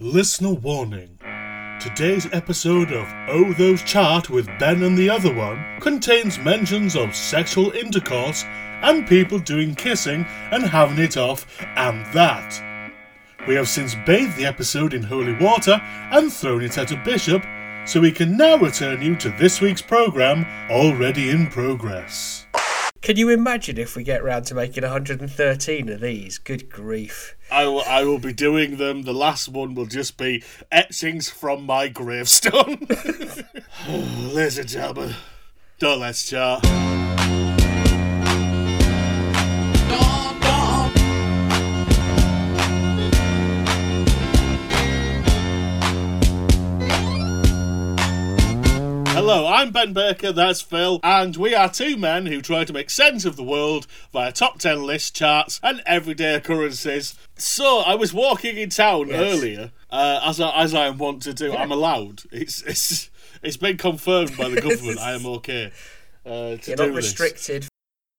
Listener warning. Today's episode of Oh Those Chart with Ben and the Other One contains mentions of sexual intercourse and people doing kissing and having it off and that. We have since bathed the episode in holy water and thrown it at a bishop, so we can now return you to this week's programme already in progress. Can you imagine if we get round to making 113 of these? Good grief. I will, I will be doing them. The last one will just be etchings from my gravestone. Ladies and gentlemen, don't let's chat. Hello, I'm Ben Baker, that's Phil, and we are two men who try to make sense of the world via top 10 list charts and everyday occurrences. So, I was walking in town Yes. earlier, uh, as, I, as I want to do. I'm allowed. It's, it's, it's been confirmed by the government I am okay uh, to You're do not this. restricted.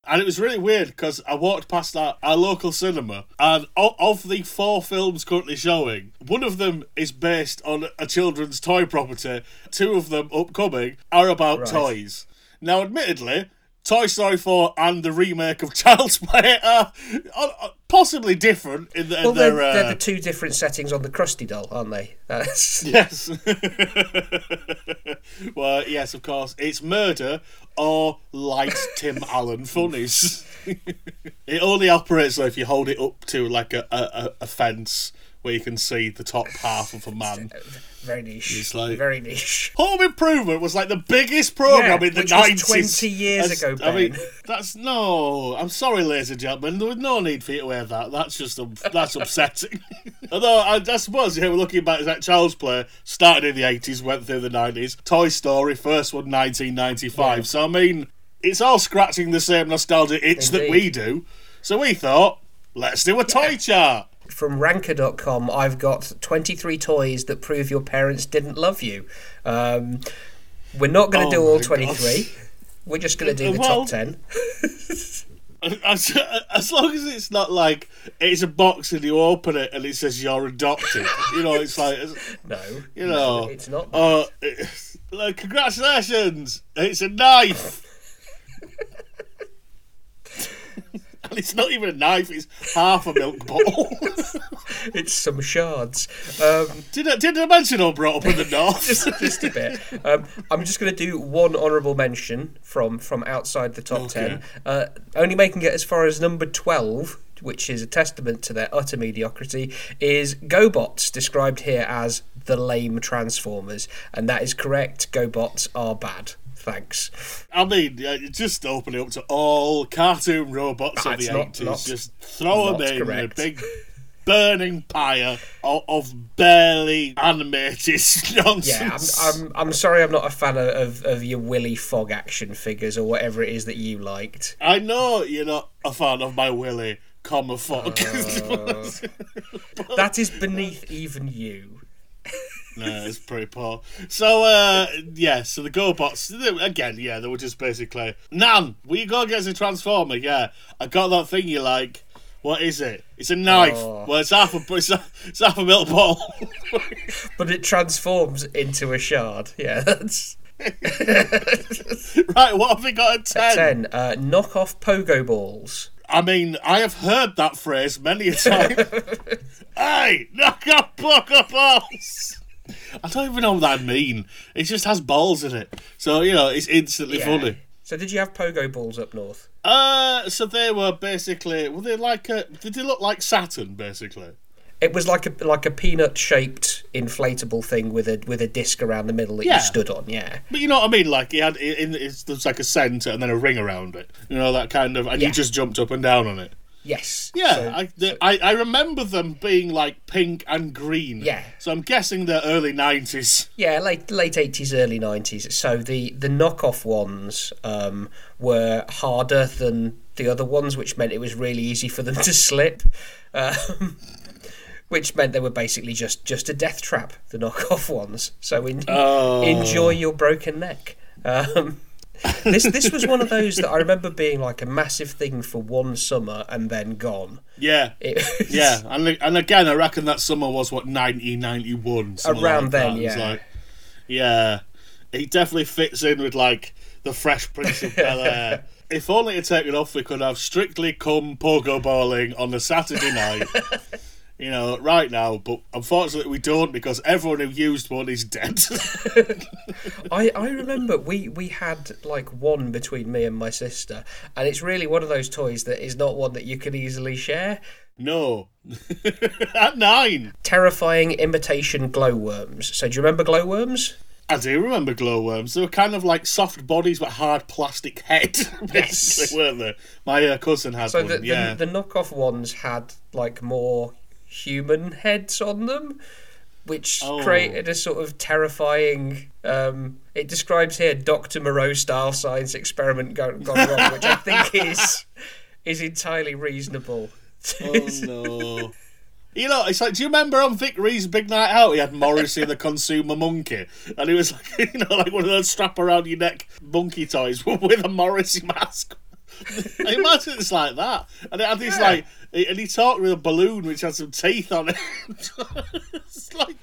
And it was really weird because I walked past our, our local cinema, and of, of the four films currently showing, one of them is based on a children's toy property. Two of them, upcoming, are about Right. toys. Now, admittedly, Toy Story 4 and the remake of Child's Play are, are, are possibly different in, the, in Well, they're, their. they're uh, the two different settings on the Krusty doll, aren't they? That's, uh, Yes. well, yes, of course. It's murder or light Tim Allen funnies. it only operates though if you hold it up to like a, a- a fence where you can see the top half of a man. very niche. It's like- very niche. Home Improvement was like the biggest program Yeah, in the 90s. 20 years As- ago, I mean, that's no. I'm sorry, ladies and gentlemen. There was no need for you to wear that. That's just um, that's upsetting. Although I, I suppose yeah, we're looking back at that Child's Play started in the 80s, went through the 90s. Toy Story first one 1995. Yeah. So I mean, it's all scratching the same nostalgia itch that we do. So we thought, let's do a toy chart. From ranker.com, I've got 23 toys that prove your parents didn't love you. Um, we're not going to Oh do all my 23. We're just going to do the Well- top 10. As, as long as it's not like it's a box and you open it and it says you're adopted, you know, it's like No, you know, it's not. Uh, it's- like, congratulations! It's a knife. and it's not even a knife; it's half a milk bottle. It's some shards. Um, did I, did I mention I brought up in the north? just, just a bit. Um, I'm just going to do one honourable mention from from outside the top Okay. ten, uh, only making it as far as number twelve, which is a testament to their utter mediocrity. Is GoBots described here as the lame Transformers, and that is correct. GoBots are bad. Thanks. I mean, uh, just open it up to all cartoon robots of ah, the not- eighties. Just throw them in correct. a big burning pyre of, of barely animated nonsense. Yeah, I'm, I'm, I'm sorry I'm not a fan of, of, of your Willy Fog action figures or whatever it is that you liked. I know you're not a fan of my Willy, comma fuck. Oh. That is beneath even you. No, it's pretty poor. So, uh, yeah, so the GoBots, again, yeah, they were just basically, Nan, we you go get a Transformer? Yeah, I got that thing you like. What is it? It's a knife. Oh. Well, it's half a, it's, a, it's half a milk bottle. But it transforms into a shard. Yeah, that's right, what have we got at 10? 10. Uh, knock off pogo balls. I mean, I have heard that phrase many a time. hey, knock off pogo balls. I don't even know what that mean. It just has balls in it. So, you know, it's instantly Yeah. funny. So did you have pogo balls up north? Uh, so they were basically, were they like a, did they look like Saturn, basically? It was like a like a peanut shaped inflatable thing with a with a disc around the middle that Yeah. you stood on. Yeah. But you know what I mean? Like, it had, it, in, it's, there's like a centre and then a ring around it. You know, that kind of, and Yeah. you just jumped up and down on it. Yes. Yeah, So- I, the, I, I remember them being like pink and green. Yeah. So I'm guessing they're early 90s. Yeah, late late eighties, early nineties. So the the knockoff ones um, were harder than the other ones, which meant it was really easy for them to slip. Um, which meant they were basically just just a death trap. The knockoff ones. So en- Oh. enjoy your broken neck. Um, this this was one of those that I remember being like a massive thing for one summer and then gone. Yeah. Was- Yeah, and and again, I reckon that summer was what nineteen ninety one. Around then, It's yeah. like, yeah, it definitely fits in with like the Fresh Prince of Bel Air. if only to take it off, we could have strictly come pogo bowling on a Saturday night. you know, right now, but unfortunately we don't because everyone who used one is dead. I, I remember we, we had like one between me and my sister, and it's really one of those toys that is not one that you can easily share. no, at nine. Terrifying imitation glowworms. So do you remember glowworms? I do remember glowworms. They were kind of like soft bodies but hard plastic head, basically, weren't they? My uh, cousin had So one. the, the, yeah. the knockoff ones had like more human heads on them, which Oh. created a sort of terrifying. Um, it describes here Doctor Moreau style science experiment go- gone wrong, which I think is is entirely reasonable. Oh no. You know, it's like, do you remember on Vic Reeves Big Night Out, he had Morrissey the Consumer Monkey, and he was like, you know, like one of those strap around your neck monkey toys with a Morrissey mask. I imagine it's like that, and it had this Yeah. like, and he talked with a balloon which had some teeth on it. it's like,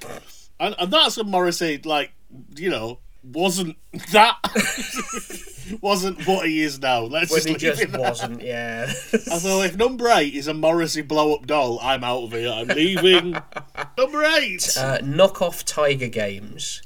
and, and that's when Morrissey, like, you know, wasn't that, wasn't what he is now. Let's when just he just it wasn't, yeah. Although if number eight is a Morrissey blow up doll, I'm out of here. I'm leaving. number eight. uh, knockoff Tiger games.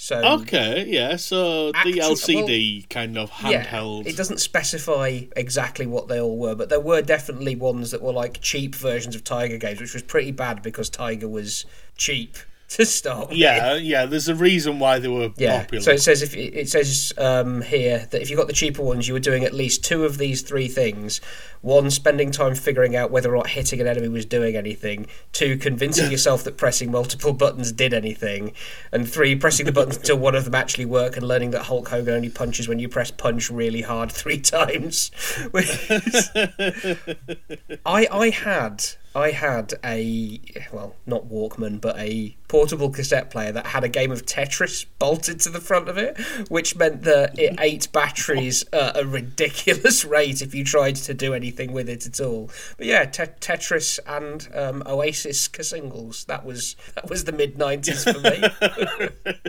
So okay, yeah. So the LCD kind of handheld. Yeah, It doesn't specify exactly what they all were, but there were definitely ones that were like cheap versions of Tiger games, which was pretty bad because Tiger was cheap to start. with. yeah, yeah. There's a reason why they were Yeah. popular. So it says if it says um, here that if you got the cheaper ones, you were doing at least two of these three things: one, spending time figuring out whether or not hitting an enemy was doing anything; two, convincing yourself that pressing multiple buttons did anything; and three, pressing the buttons until one of them actually work and learning that Hulk Hogan only punches when you press punch really hard three times. I I had I had a well not Walkman but a portable cassette player that had a game of Tetris bolted to the front of it, which meant that it ate batteries at a ridiculous rate if you tried to do anything with it at all. But yeah, te- Tetris and um, Oasis singles that was that was the mid nineties for me.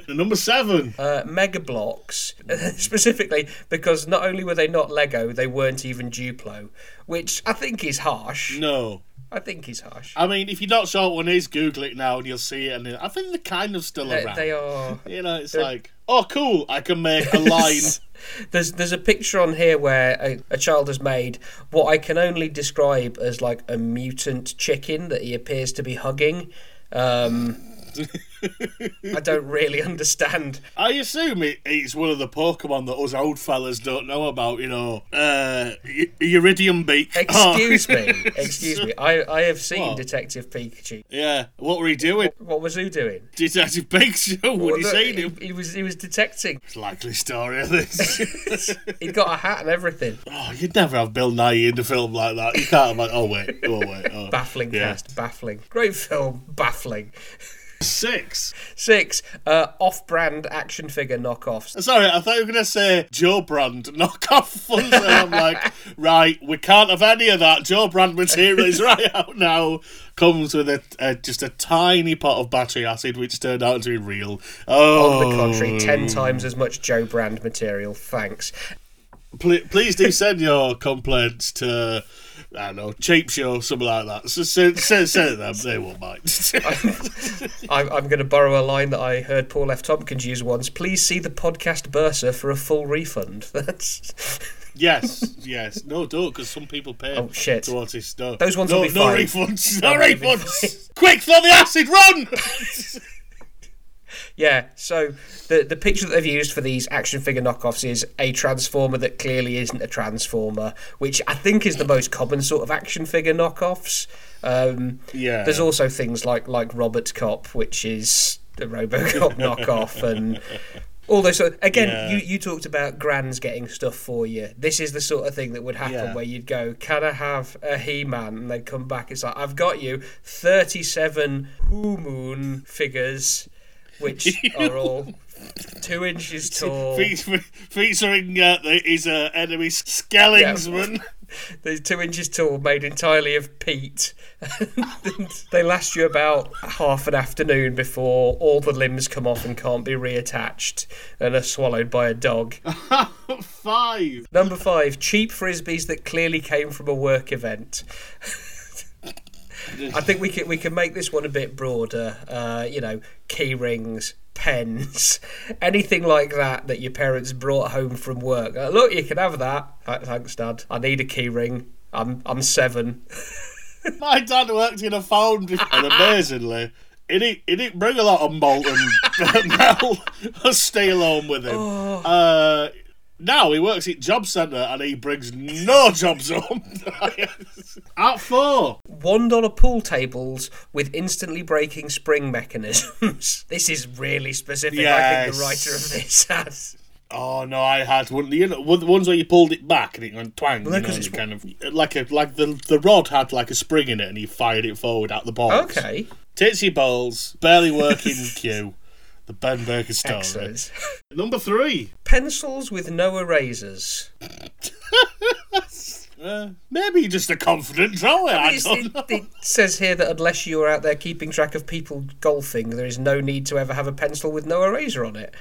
number seven. uh, Mega Bloks, specifically because not only were they not Lego, they weren't even Duplo, which I think is harsh. No. I think he's harsh. I mean, if you're not sure what one is, Google it now and you'll see it. And I think they're kind of still They, around. they are. You know, it's like, oh, cool, I can make a line. There's there's a picture on here where a, a child has made what I can only describe as like a mutant chicken that he appears to be hugging. Um, I don't really understand. I assume it, it's one of the Pokemon that us old fellas don't know about, you know. Uh, Iridium Beak. Excuse Oh. me, excuse me. I, I have seen What? Detective Pikachu. Yeah, what were he doing? What was who doing? Detective Pikachu, what, Well, you look, say he, him? he was he was detecting. It's a likely story of this. He'd got a hat and everything. oh, you'd never have Bill Nighy in a film like that. You can't like, oh wait, oh wait. Oh. Baffling Yeah. cast, baffling. Great film, baffling. Six. Six, uh, off-brand action figure knockoffs. Sorry, I thought you were going to say Jo Brand knockoff and I'm like, right, we can't have any of that. Jo Brand material is right out now. Comes with a, a just a tiny pot of battery acid, which turned out to be real. Oh, On the contrary, ten times as much Jo Brand material. Thanks. Pl- please do send your complaints to. I don't know, cheap show, something like that. So send, send, send them, they won't mind. I'm, I'm going to borrow a line that I heard Paul F. Tompkins use once. Please see the podcast bursar for a full refund. That's yes, yes. No, don't, because some people pay Oh, shit. towards this stuff. Those ones no, will be no fine. refunds. No They'll be refunds. Quick, throw the acid, run! yeah. So the the picture that they've used for these action figure knockoffs is a transformer that clearly isn't a transformer, which I think is the most common sort of action figure knockoffs. Um, Yeah. There's also things like like Robert Cop, which is the RoboCop knockoff, and all those. Sort again, Yeah. you you talked about grands getting stuff for you. This is the sort of thing that would happen Yeah. where you'd go, "Can I have a He-Man?" and they'd come back. It's like, "I've got you 37 Who Moon figures." Which are all two inches tall. Fe- fe- featuring uh, his uh, enemy Skellingsman. They're two inches tall, made entirely of peat. they last you about half an afternoon before all the limbs come off and can't be reattached and are swallowed by a dog. Five. Number five, cheap frisbees that clearly came from a work event. I think we can we can make this one a bit broader. Uh, you know, key rings, pens, anything like that that your parents brought home from work. Uh, look, you can have that. Uh, Thanks, Dad. I need a key ring. I'm I'm seven. My dad worked in a foundry, and amazingly, he didn't, he didn't bring a lot of molten metal or steel home with him. Uh, now he works at Job Centre and he brings no jobs home. at four. One dollar pool tables with instantly breaking spring mechanisms. this is really specific. I think the writer of this has. Oh no, I had one. You know, the ones where you pulled it back and it went twang. Well, you know, it's- and kind of like a like the the rod had like a spring in it, and he fired it forward at the balls. Okay, Titsy balls, barely working queue. The Ben Baker story. excellent. Number three. Pencils with no erasers. Uh, maybe just a confident drawer. I don't it, it says here that unless you are out there keeping track of people golfing, there is no need to ever have a pencil with no eraser on it.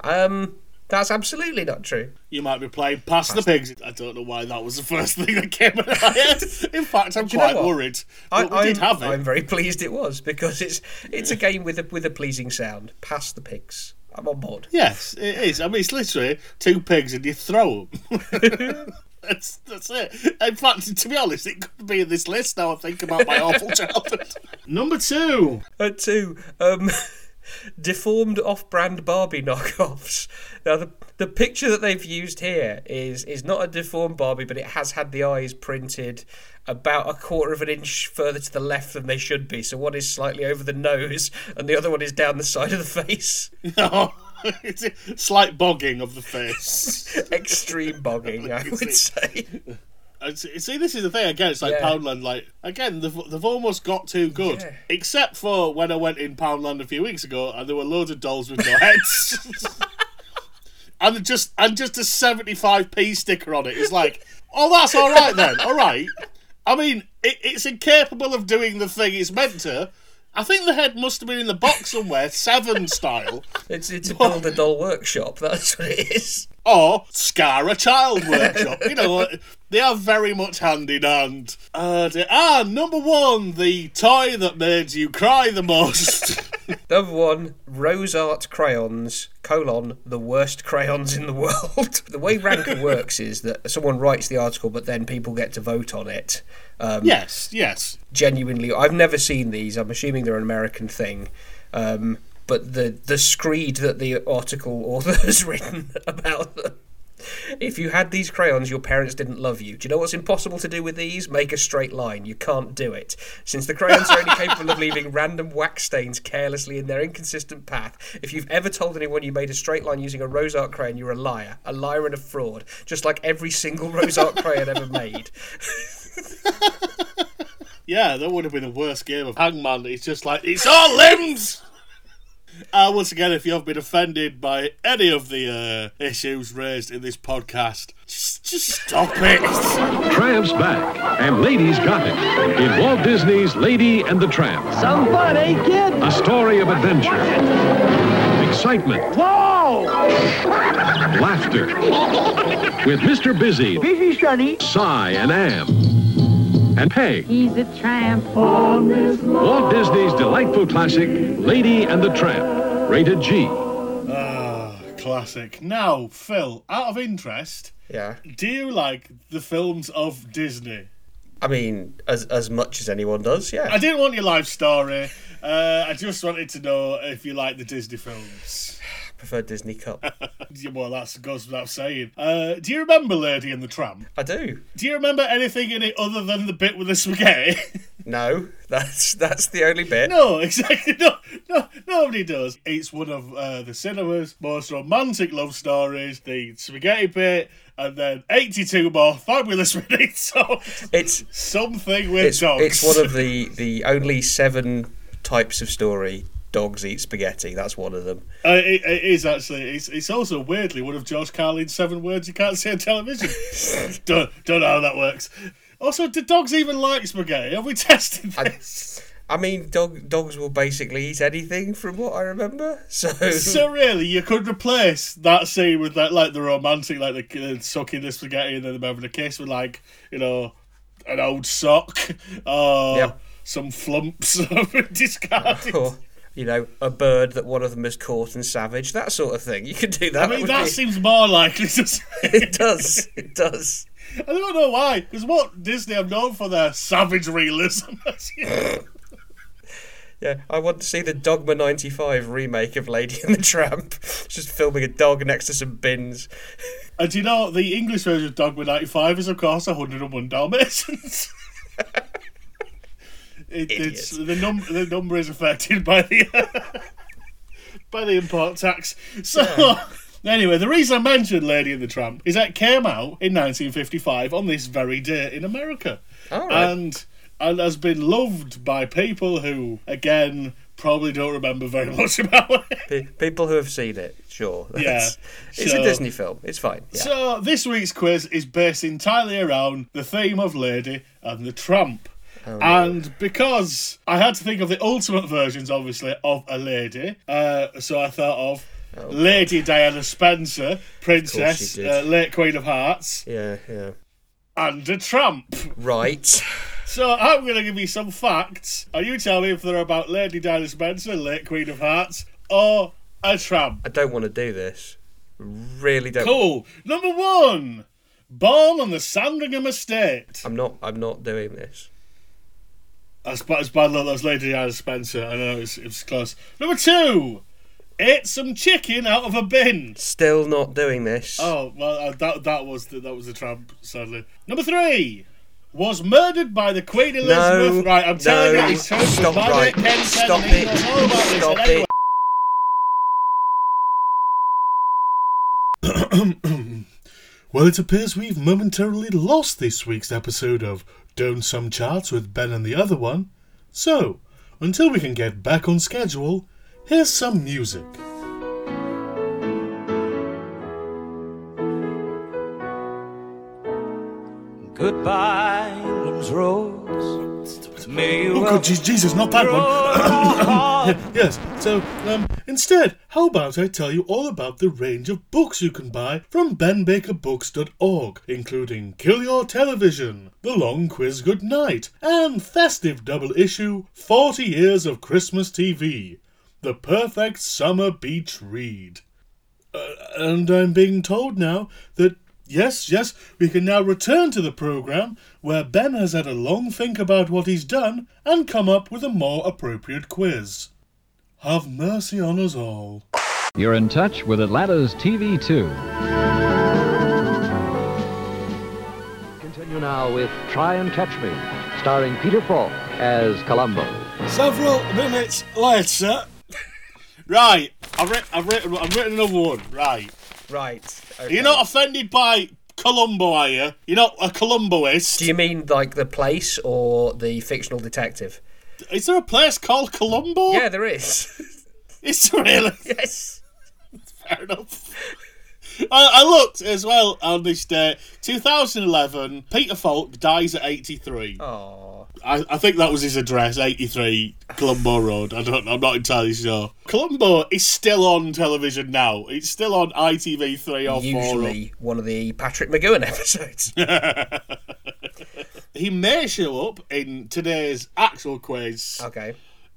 Um, that's absolutely not true. You might be playing Pass the Pigs. I don't know why that was the first thing that came in my head. In fact, I'm Do you know quite worried. I, we did I'm, have it. I'm very pleased it was because it's it's a game with a with a pleasing sound. Pass the Pigs. I'm on board. Yes, it is. I mean, it's literally two pigs and you throw them. that's, that's it. In fact, to be honest, it could be in this list now I think about my awful childhood. Number two. Uh, two, um, deformed off-brand Barbie knockoffs. Now, the the picture that they've used here is is not a deformed Barbie, but it has had the eyes printed about a quarter of an inch further to the left than they should be. So one is slightly over the nose, and the other one is down the side of the face. No, it's a slight bogging of the face. Extreme bogging, I would say. See, this is the thing again. It's like Yeah. Poundland. Like again, they've, they've almost got too good. Yeah. Except for when I went in Poundland a few weeks ago, and there were loads of dolls with no heads, and just and just a seventy-five p sticker on it. It's like, oh, that's all right then. All right. I mean, it, it's incapable of doing the thing it's meant to. I think the head must have been in the box somewhere, Seven style, It's it's a build a doll workshop. That's what it is. Or Scar a Child Workshop. You know, they are very much hand in hand. Uh, ah, number one, the toy that made you cry the most. Number one, Rose Art crayons, colon, the worst crayons in the world. the way Ranker works is that someone writes the article, but then people get to vote on it. Um, yes, yes. Genuinely, I've never seen these. I'm assuming they're an American thing. Um, but the, the screed that the article author has written about them. If you had these crayons, your parents didn't love you. Do you know what's impossible to do with these? Make a straight line. You can't do it. Since the crayons are only capable of leaving random wax stains carelessly in their inconsistent path, if you've ever told anyone you made a straight line using a rose art crayon, you're a liar. A liar and a fraud. Just like every single rose art crayon ever made. Yeah, that would have been the worst game of Hangman. It's just like, it's all limbs! Uh, once again, if you have been offended by any of the uh, issues raised in this podcast, just, just stop it. Tramp's back, and Ladies got it. In Walt Disney's Lady and the Tramp. Some fun, eh, kid? A story of adventure, excitement, Whoa! laughter. With Mr. Busy, Busy, Sonny. Si, and Am. And Peg. He's a tramp. Walt Disney's delightful classic, Lady and the Tramp. Rated G. Ah, classic. Now, Phil, out of interest, Yeah. do you like the films of Disney? I mean, as as much as anyone does, yeah. I didn't want your life story. Uh, I just wanted to know if you like the Disney films. Prefer Disney Cup. Well, that goes without saying. Uh, do you remember Lady and the Tramp? I do. Do you remember anything in it other than the bit with the spaghetti? No, that's that's the only bit. no, exactly. No, no, nobody does. It's one of uh, the cinema's most romantic love stories. The spaghetti bit, and then eighty-two more fabulous minutes. So It's something with it's dogs. it's one of the the only seven types of story dogs eat spaghetti. That's one of them. Uh, it, it is actually. It's, it's also weirdly one of George Carlin's seven words you can't say on television. don't, don't know how that works. Also, do dogs even like spaghetti? Have we tested this? I mean, dog dogs will basically eat anything, from what I remember. So, So really, you could replace that scene with that, like the romantic, like the uh, sucking the spaghetti and then them having a kiss with like you know an old sock or Yep. some flumps of discarded. or you know, a bird that one of them has caught and savage, that sort of thing. You could do that. I mean, that be- seems more likely to say. it does. It does. I don't know why, because what Disney are known for their savage realism. Yeah, I want to see the Dogma '95 remake of Lady and the Tramp. Just filming a dog next to some bins. and you know, the English version of Dogma 95 is, of course, 101 Dalmatians. it, it's, the, num- the number is affected by the by the import tax. So, anyway, the reason I mentioned Lady and the Tramp is that it came out in 1955 on this very day in America. Right. And, and has been loved by people who, again, probably don't remember very much about it. People who have seen it, sure. Yeah, It's so- a Disney film. It's fine. Yeah. So this week's quiz is based entirely around the theme of Lady and the Tramp. Oh, and because I had to think of the ultimate versions, obviously, of a lady, uh, so I thought of Lady Diana Spencer, Princess, Oh. uh, late Queen of Hearts, yeah, yeah. and a tramp. Right. So I'm going to give you some facts, and you tell me if they're about Lady Diana Spencer, late Queen of Hearts, or a tramp. I don't want to do this. Really don't. Cool. Number one, born on the Sandringham estate. I'm not. I'm not doing this. That's bad, as bad luck. That was Lady Diana Spencer. I know it's it's close. Number two, ate some chicken out of a bin. Still not doing this. Oh well, uh, that that was the, that was the tramp. Sadly. Number three. Was murdered by the Queen Elizabeth. No, right, I'm telling no, you, it's true. stop My right. Ken Stop and he it. knows all about. Stop And anyway- Well, it appears we've momentarily lost this week's episode of Don't Some Charts with Ben and the Other One. So, until we can get back on schedule, here's some music. Goodbye, England's rose. Oh, God, Jesus, not that one. yes, so, um, instead, how about I tell you all about the range of books you can buy from benbakerbooks.org, including Kill Your Television, The Long Quiz Good Night, and festive double issue 40 Years of Christmas TV, the perfect summer beach read. Uh, and I'm being told now that yes, yes, we can now return to the program where Ben has had a long think about what he's done and come up with a more appropriate quiz. Have mercy on us all. You're in touch with Atlanta's TV2. Continue now with Try and Catch Me, starring Peter Falk as Columbo. Several minutes later. right, I've, writ- I've, written, I've written another one. Right. Right. Okay. You're not offended by Columbo, are you? You're not a Columboist. Do you mean like the place or the fictional detective? Is there a place called Columbo? Yeah, there is. Is there really? yes. Fair enough. I, I looked as well on this day. 2011, Peter Falk dies at 83. Oh. I, I think that was his address, 83 Colombo Road. I don't. I'm not entirely sure. Columbo is still on television now. It's still on ITV3 or 4. Usually one of the Patrick McGoohan episodes. He may show up in today's actual quiz. okay.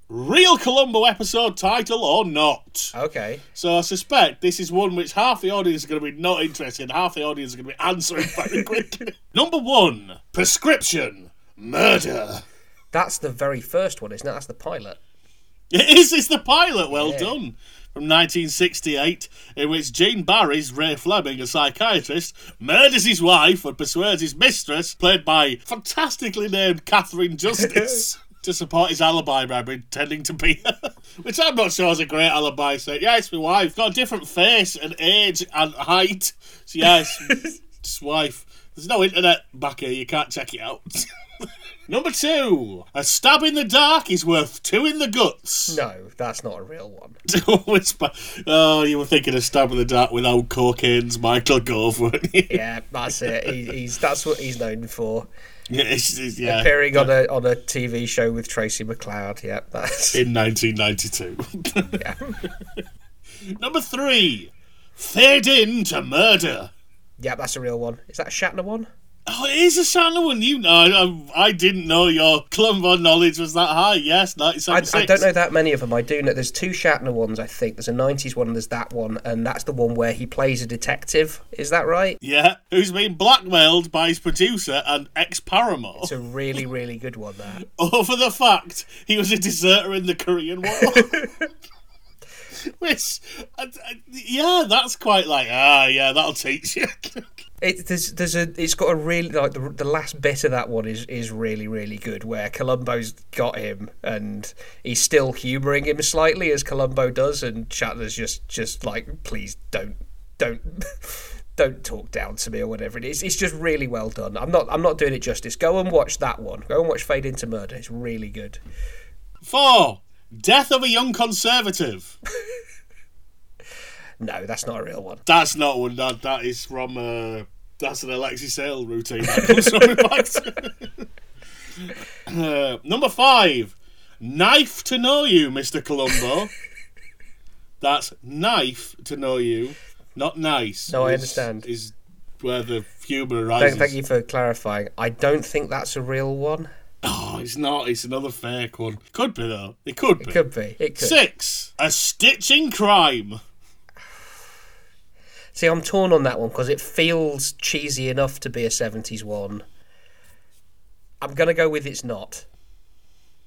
Real Columbo episode title or not? Okay. So I suspect this is one which half the audience are going to be not interested, and half the audience are going to be answering very quickly. Number one, prescription, murder. That's the very first one, isn't it? That's the pilot. It is, it's the pilot, well Yeah. done. From 1968, in which Gene Barry's Ray Fleming, a psychiatrist, murders his wife and persuades his mistress, played by fantastically named Katherine Justice, to support his alibi by pretending to be her. Which I'm not sure is a great alibi. Saying, yeah, it's my wife. Got a different face and age and height. So, yeah, it's, it's wife. There's no internet back here. You can't check it out. Number two, a stab in the dark is worth two in the guts. No, that's not a real one. Oh, you were thinking of stab in the dark with old cocaine's Michael Gove, weren't you? Yeah, that's it. He, he's that's what he's known for. Yeah, it's- it's- yeah. Appearing on a on a TV show with Tracey MacLeod. Yeah, that's in 1992. yeah. Number three, fade in to murder. yeah, that's a real one. Is that a Shatner one? Oh, it is a Shatner one. You know, I, I didn't know your Columbo knowledge was that high. Yes, I, 1976. I don't know that many of them. I do know there's two Shatner ones. I think there's a '90s one and there's that one, and that's the one where he plays a detective. Is that right? Yeah, who's been blackmailed by his producer and ex paramour It's a really really good one. That over the fact he was a deserter in the Korean War. Which, yeah, that's quite like ah, yeah, that'll teach you. It, there's, there's a, it's got a really like the, the last bit of that one is is really really good where Columbo's got him and he's still humouring him slightly as Columbo does and Shatner's just just like please don't don't don't talk down to me or whatever it is. It's just really well done. I'm not I'm not doing it justice. Go and watch that one. Go and watch Fade into Murder. It's really good. Four, death of a young conservative. No, that's not a real one. That's not one. That that is from. Uh, that's an Alexei Sayle routine. That comes from in fact. uh, number five, knife to know you, Mister Columbo. that's knife to know you, not nice. No, I is- understand. Is where the humour arises. Thank, thank you for clarifying. I don't think that's a real one. Oh, it's not. It's another fake one. Could be though. It could be. It could be. It could. Six, a stitching crime. See, I'm torn on that one because it feels cheesy enough to be a 70s one. I'm going to go with it's not.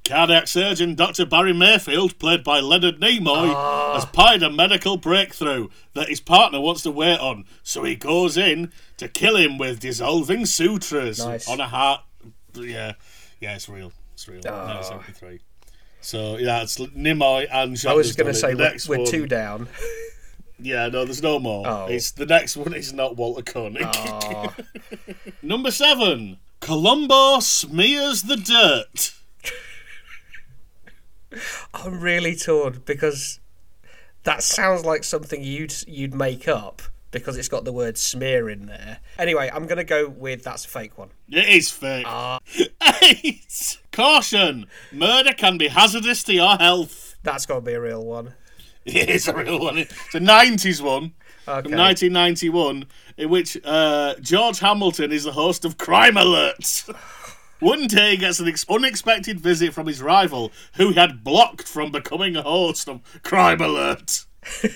Cardiac surgeon Dr. Barry Mayfield, played by Leonard Nimoy, Ah. has pied a medical breakthrough that his partner wants to wait on, so he goes in to kill him with dissolving sutures Nice. on a heart. Yeah, yeah, it's real. It's real. Ah. 1973. So yeah, it's Nimoy and. I was going to say we're, we're two down. Yeah, no, there's no more. Oh. It's the next one is not Walter Koenig. Aw. Number seven, Columbo smears the dirt. I'm really torn because that sounds like something you'd you'd make up because it's got the word smear in there. Anyway, I'm going to go with that's a fake one. It is fake. Ah. Eight. Caution! Murder can be hazardous to your health. That's got to be a real one. It is a real one. It's a 90s one Okay. from 1991 in which uh, George Hamilton is the host of Crime Alert. One day he gets an ex- unexpected visit from his rival, who he had blocked from becoming a host of Crime Alert.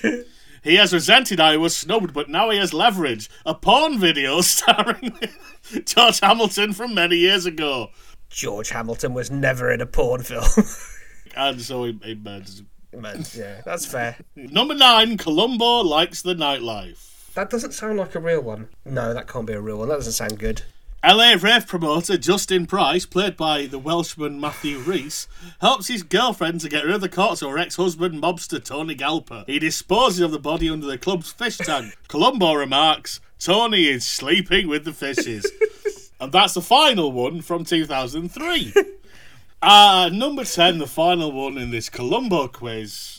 he has resented I was snubbed, but now he has leverage. A porn video starring George Hamilton from many years ago. George Hamilton was never in a porn film. And so he, he murders Man, yeah, that's fair. Number nine, Columbo likes the nightlife. That doesn't sound like a real one. No, that can't be a real one. That doesn't sound good. LA rave promoter Justin Price, played by the Welshman Matthew Rhys, helps his girlfriend to get rid of the corpse of her ex-husband mobster Tony Galper. He disposes of the body under the club's fish tank. Columbo remarks, Tony is sleeping with the fishes. and that's the final one from 2003. Uh, number 10, the final one in this Columbo quiz.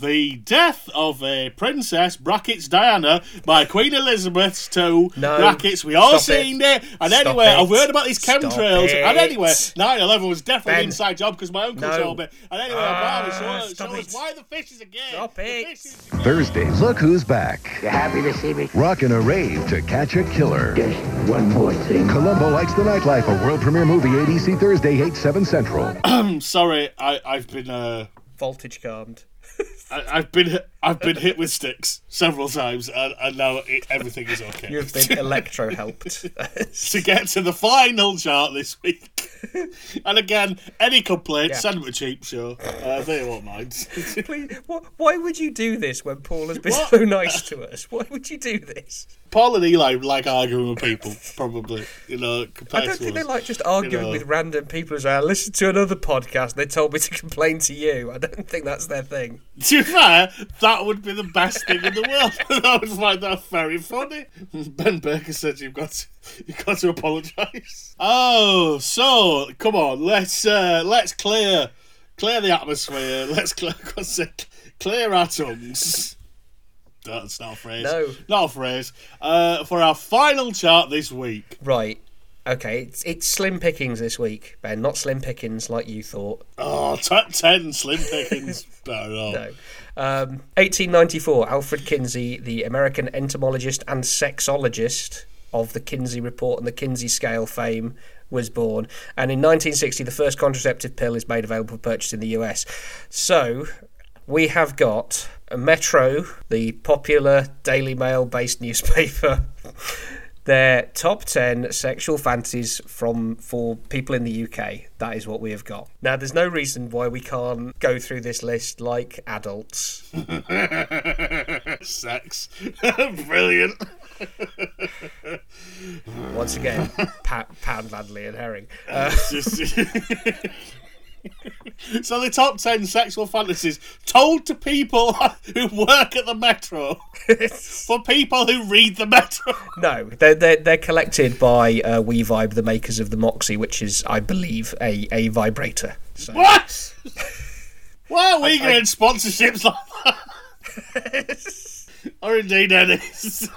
The death of a princess, brackets Diana, by Queen Elizabeth to No. brackets. We all Stop it. seen it. And Stop anyway, it. I've heard about these Stop chemtrails. And anyway, 9 11 was definitely Ben. an inside job because my uncle No. told me. And anyway, Ah, Barbie, show, stop show us it. why the fishes are gay. Stop The it. Thursday, look who's back. You happy to see me? Rockin' a rave to catch a killer. Just one more thing. Columbo Likes the Nightlife, a world premiere movie, ABC Thursday, 8, 7 Central. I'm sorry, I, I've been. Uh, Voltage calmed. I, I've been I've been hit with sticks several times, and, and now it, everything is okay. You've been electro helped. to get to the final chart this week. and again, any complaints, Yeah. send them to Cheap Show. Uh, they won't mind. Please, wh- why would you do this when Paul has been What? so nice to us? Why would you do this? Paul and Eli like arguing with people, probably. You know, I don't think they like just arguing know. with random people as I listened to another podcast and they told me to complain to you. I don't think that's their thing. To be fair, that would be the best thing in the world. I would find that very funny. Ben Baker said you've got you've got to apologise. Oh, so come on, let's uh, let's clear clear the atmosphere. Let's clear clear our tongues. That's not a phrase. No. not a phrase. Uh, for our final chart this week. Right. Okay, it's, it's slim pickings this week, Ben. Not slim pickings like you thought. Oh, top ten slim pickings. Better. No. Um, 1894, Alfred Kinsey, the American entomologist and sexologist of the Kinsey Report and the Kinsey Scale fame, was born. And in 1960, the first contraceptive pill is made available for purchase in the US. So we have got Metro, the popular Daily Mail based newspaper. Their top 10 sexual fantasies from for people in the UK. That is what we have got. Now, there's no reason why we can't go through this list like adults. Sex. Brilliant. Once again, pa- Poundland and Herring. Uh, just- so the top 10 sexual fantasies told to people who work at the metro for people who read the metro. No, they're, they're, they're collected by uh, We Vibe, the makers of the Moxie, which is, I believe, a, a vibrator. So. what? Why are we getting sponsorships like that? Or indeed any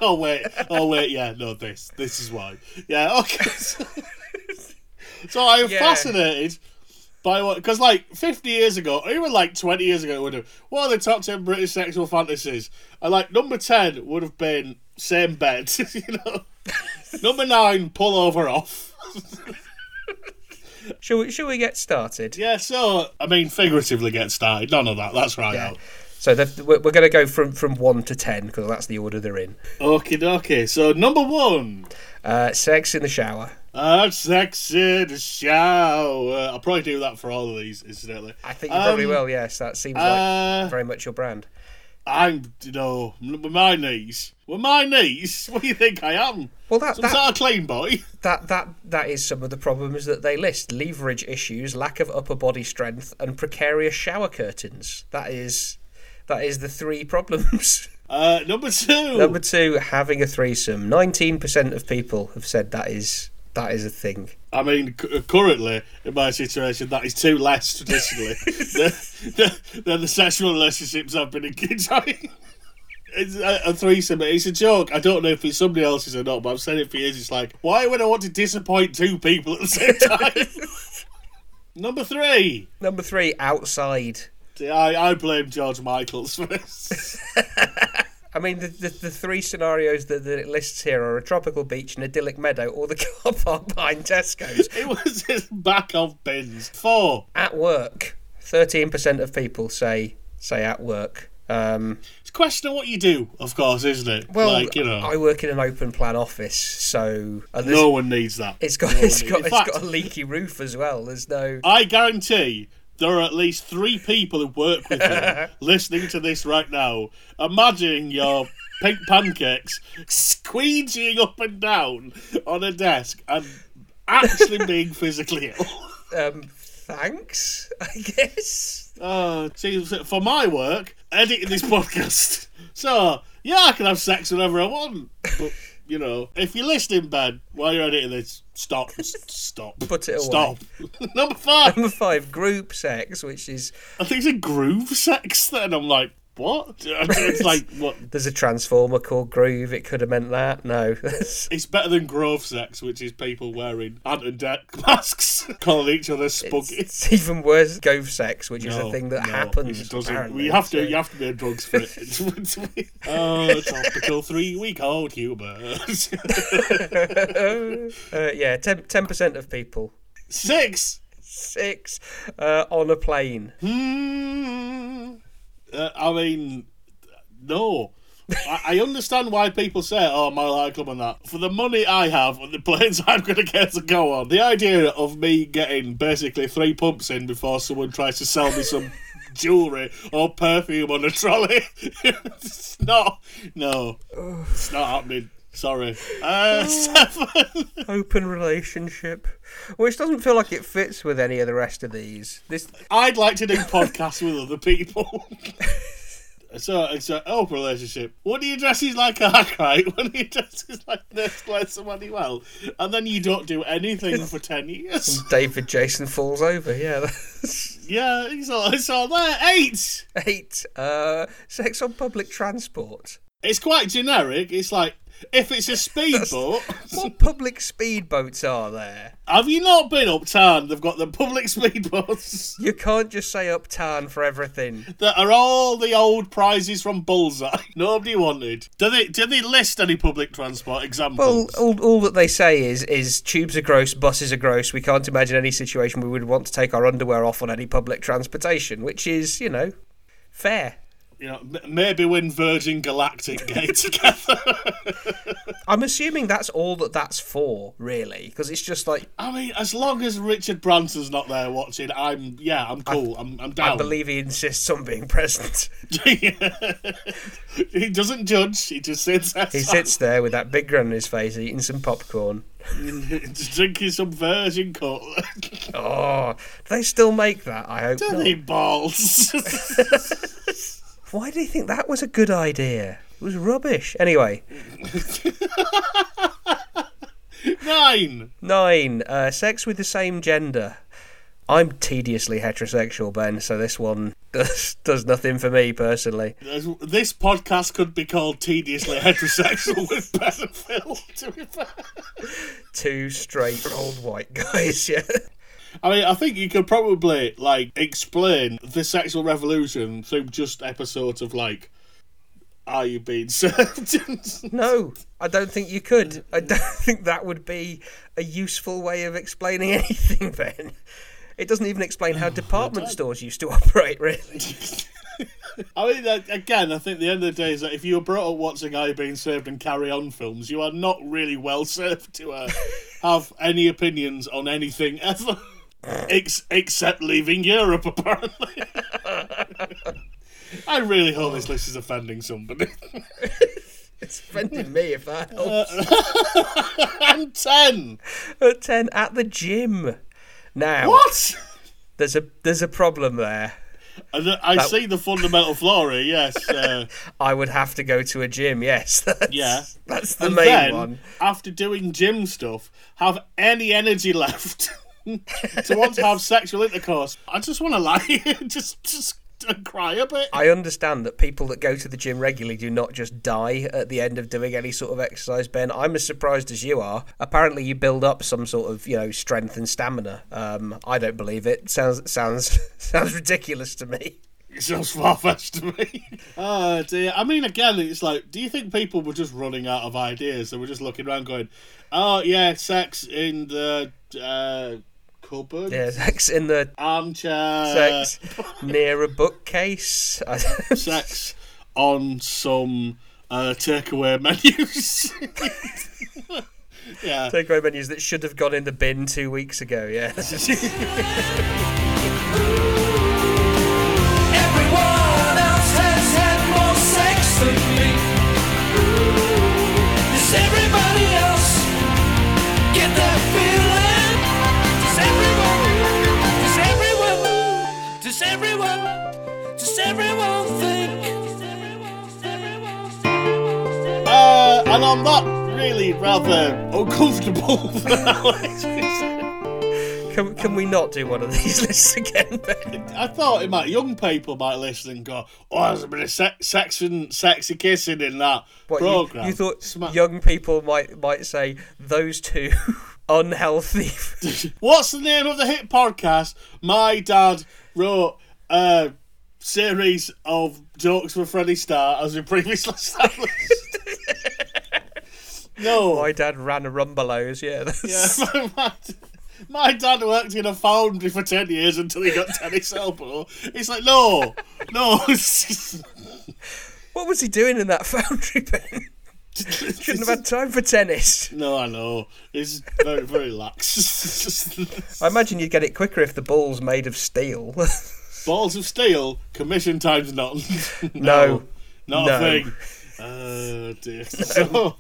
oh wait. Oh wait. Yeah no this. This is why. Yeah okay. So, so i'm Yeah. fascinated by what because like 50 years ago or even like 20 years ago it would have what are the top 10 british sexual fantasies and like number 10 would have been same bed you know number 9 pull over off Shall we, shall we get started? yeah so i mean figuratively get started none of that that's right Yeah. out So we're, we're going to go from, from 1 to 10 because that's the order they're in. Okay, okay. So number one, Uh, sex in the shower. Uh, sex in the shower. I'll probably do that for all of these, incidentally. I think you probably Um, will, yes. That seems like Uh, very much your brand. I'm, you know, with my knees. With my knees, what do you think I am? Well, that, Some that, sort of clean boy. that that that is some of the problems that they list: leverage issues, lack of upper body strength, and precarious shower curtains. That is that is the three problems. Uh, number two. Number two, having a threesome. Nineteen percent of people have said that is that is a thing. I mean, cu- uh, currently in my situation, that is two less traditionally than, than- than the sexual relationships I've been enjoying. It's a, a threesome. It's a joke. I don't know if it's somebody else's or not, but I've said it for years. It's like, why would I want to disappoint two people at the same time? Number three. Number three, outside. I, I blame George Michaels for this. I mean, the, the, the three scenarios that, that it lists here are a tropical beach, an idyllic meadow, or the car park behind Tesco's. it was his back of bins. Four. At work, thirteen percent of people say say at work. Um, It's a question of what you do, of course, isn't it? well, like, you know, I work in an open plan office, so no one needs that. it's got No it's got it's fact, got a leaky roof as well. There's no. I guarantee there are at least three people who work with you listening to this right now, imagining your pink pancakes squeegeeing up and down on a desk and actually being physically ill. Um, thanks, I guess. Oh, see, for my work, editing this podcast. So, yeah, I can have sex whenever I want. But, you know, if you're listening, Ben, while you're editing this, stop. Stop. Put it away. Stop. Number five. Number five, group sex, which is I think it's a groove sex then. I'm like, what? It's like, what? there's a transformer called Groove. It could have meant that. No, it's, It's better than grove sex, which is people wearing ant and Dec masks, calling each other spuggy. it's even worse. Gove sex, which is a thing that no, happens. it doesn't. We have to. so- You have to be on drugs for it. oh, topical three-week-old humour. Uh, yeah, 10 percent of people. Six. Six uh, on a plane. Hmm. Uh, I mean, no. I, I understand why people say, "Oh, my light club and that." For the money I have and the planes I'm going to get to go on, the idea of me getting basically three pumps in before someone tries to sell me some jewelry or perfume on a trolley, it's not. No, it's not happening. Sorry. Uh, seven. Open relationship, which doesn't feel like it fits with any of the rest of these. This I'd like to do podcasts with other people. So it's an open relationship. When he dresses like Arkwright, when he dresses like this, Nurse Glenn well, and then you don't do anything for 10 years. David Jason falls over. Yeah, that's Yeah, it's all, it's all there. Eight! eight. Uh, sex on public transport. It's quite generic. It's like, if it's a speedboat, What public speedboats are there? have you not been uptown? They've got the public speedboats You can't just say uptown for everything. that are all the old prizes from Bullseye. Nobody wanted. Do they? Do they list any public transport examples? Well, all, all that they say is is tubes are gross, buses are gross. We can't imagine any situation we would want to take our underwear off on any public transportation, which is, you know, fair. You know, maybe when Virgin Galactic get together. I'm assuming that's all that that's for, really, because it's just like I mean, as long as Richard Branson's not there watching, I'm yeah, I'm cool. I, am I'm down. I believe he insists on being present. he doesn't judge. He just sits there, He sits there with that big grin on his face, eating some popcorn. drinking some Virgin Coke. Oh, do they still make that? I hope Don't not. he balls? Why do you think that was a good idea? It was rubbish. Anyway, Nine. nine. Uh, sex with the same gender. I'm tediously heterosexual, Ben, so this one does does nothing for me personally. This podcast could be called Tediously Heterosexual with Ben and Phil. To be fair. Two straight old white guys, yeah. I mean, I think you could probably like explain the sexual revolution through just episodes of like, "Are you being served?" No, I don't think you could. I don't think that would be a useful way of explaining anything, Then It doesn't even explain how department stores used to operate, really. I mean, again, I think the end of the day is that if you were brought up watching Are You Being Served and Carry On films, you are not really well served to uh, have any opinions on anything ever, Ex- except leaving Europe, apparently. I really hope this list is offending somebody. It's offending me if that helps. and 10! At ten at the gym. Now What? there's a there's a problem there. I, I see the fundamental flaw here, yes. Uh, I would have to go to a gym. Yes, that's, yeah. that's the and main then, one. after doing gym stuff, have any energy left to want to have sexual intercourse. I just want to lie, just just cry a bit. I understand that people that go to the gym regularly do not just die at the end of doing any sort of exercise, Ben. I'm as surprised as you are. Apparently, you build up some sort of, you know, strength and stamina. Um, I don't believe it. Sounds sounds sounds ridiculous to me. It sounds far fetched to me. oh dear. I mean, again, it's like, do you think people were just running out of ideas? They were just looking around, going, "Oh yeah, sex in the uh, cupboard, Yeah, sex in the armchair, sex near a bookcase. Sex on some uh, takeaway menus." yeah. Takeaway menus that should have gone in the bin two weeks ago. Yeah. And I'm not really rather uncomfortable Can, can we not do one of these lists again, Ben? I thought it might young people might listen and go, "Oh, there's a bit of se- sex and sexy kissing in that What, you, program." you thought Sma- young people might might say those two unhealthy. What's the name of the hit podcast? My dad wrote a series of jokes for Freddie Starr, as we previously established. No, My dad ran a rumbelows. Yeah, that's, Yeah, my, my dad worked in a foundry for 10 years until he got tennis elbow. It's like, no, no. What was he doing in that foundry Ben? Shouldn't have had time for tennis. no, I know. It's very, very lax. I imagine you'd get it quicker if the ball's made of steel. balls of steel, commission times none. No. Not No. a thing. Oh, dear. So,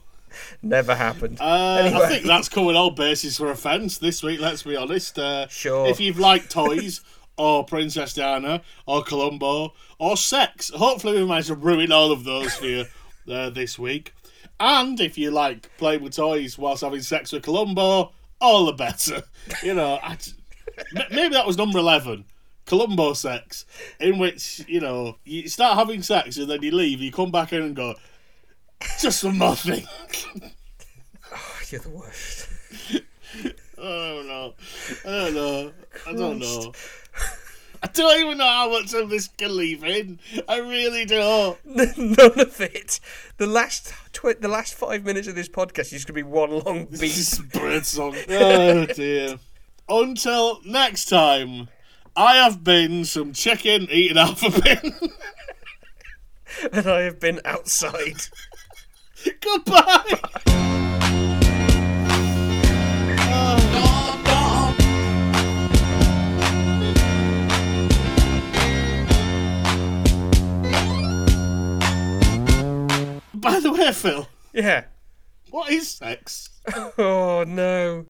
Never happened. uh, Anyway. I think that's covered all bases for offence this week, let's be honest. Uh, Sure. If you've liked toys or Princess Diana, or Columbo, or sex. Hopefully, we managed to ruin all of those for you uh, this week. And if you like playing with toys whilst having sex with Columbo, all the better. You know, I, maybe that was number 11. Columbo sex, in which, you know, you start having sex and then you leave, you come back in and go, just one more thing. Oh, you're the worst. I don't know. I don't know. I don't know. I don't even know how much of this can leave in. I really don't. None of it. The last tw- the last five minutes of this podcast is going to be one long beat. is bird song. Oh dear. Until next time, I have been some chicken eating half a bin. and I have been outside. Goodbye. By the way, Phil, Yeah. what is sex? Oh no.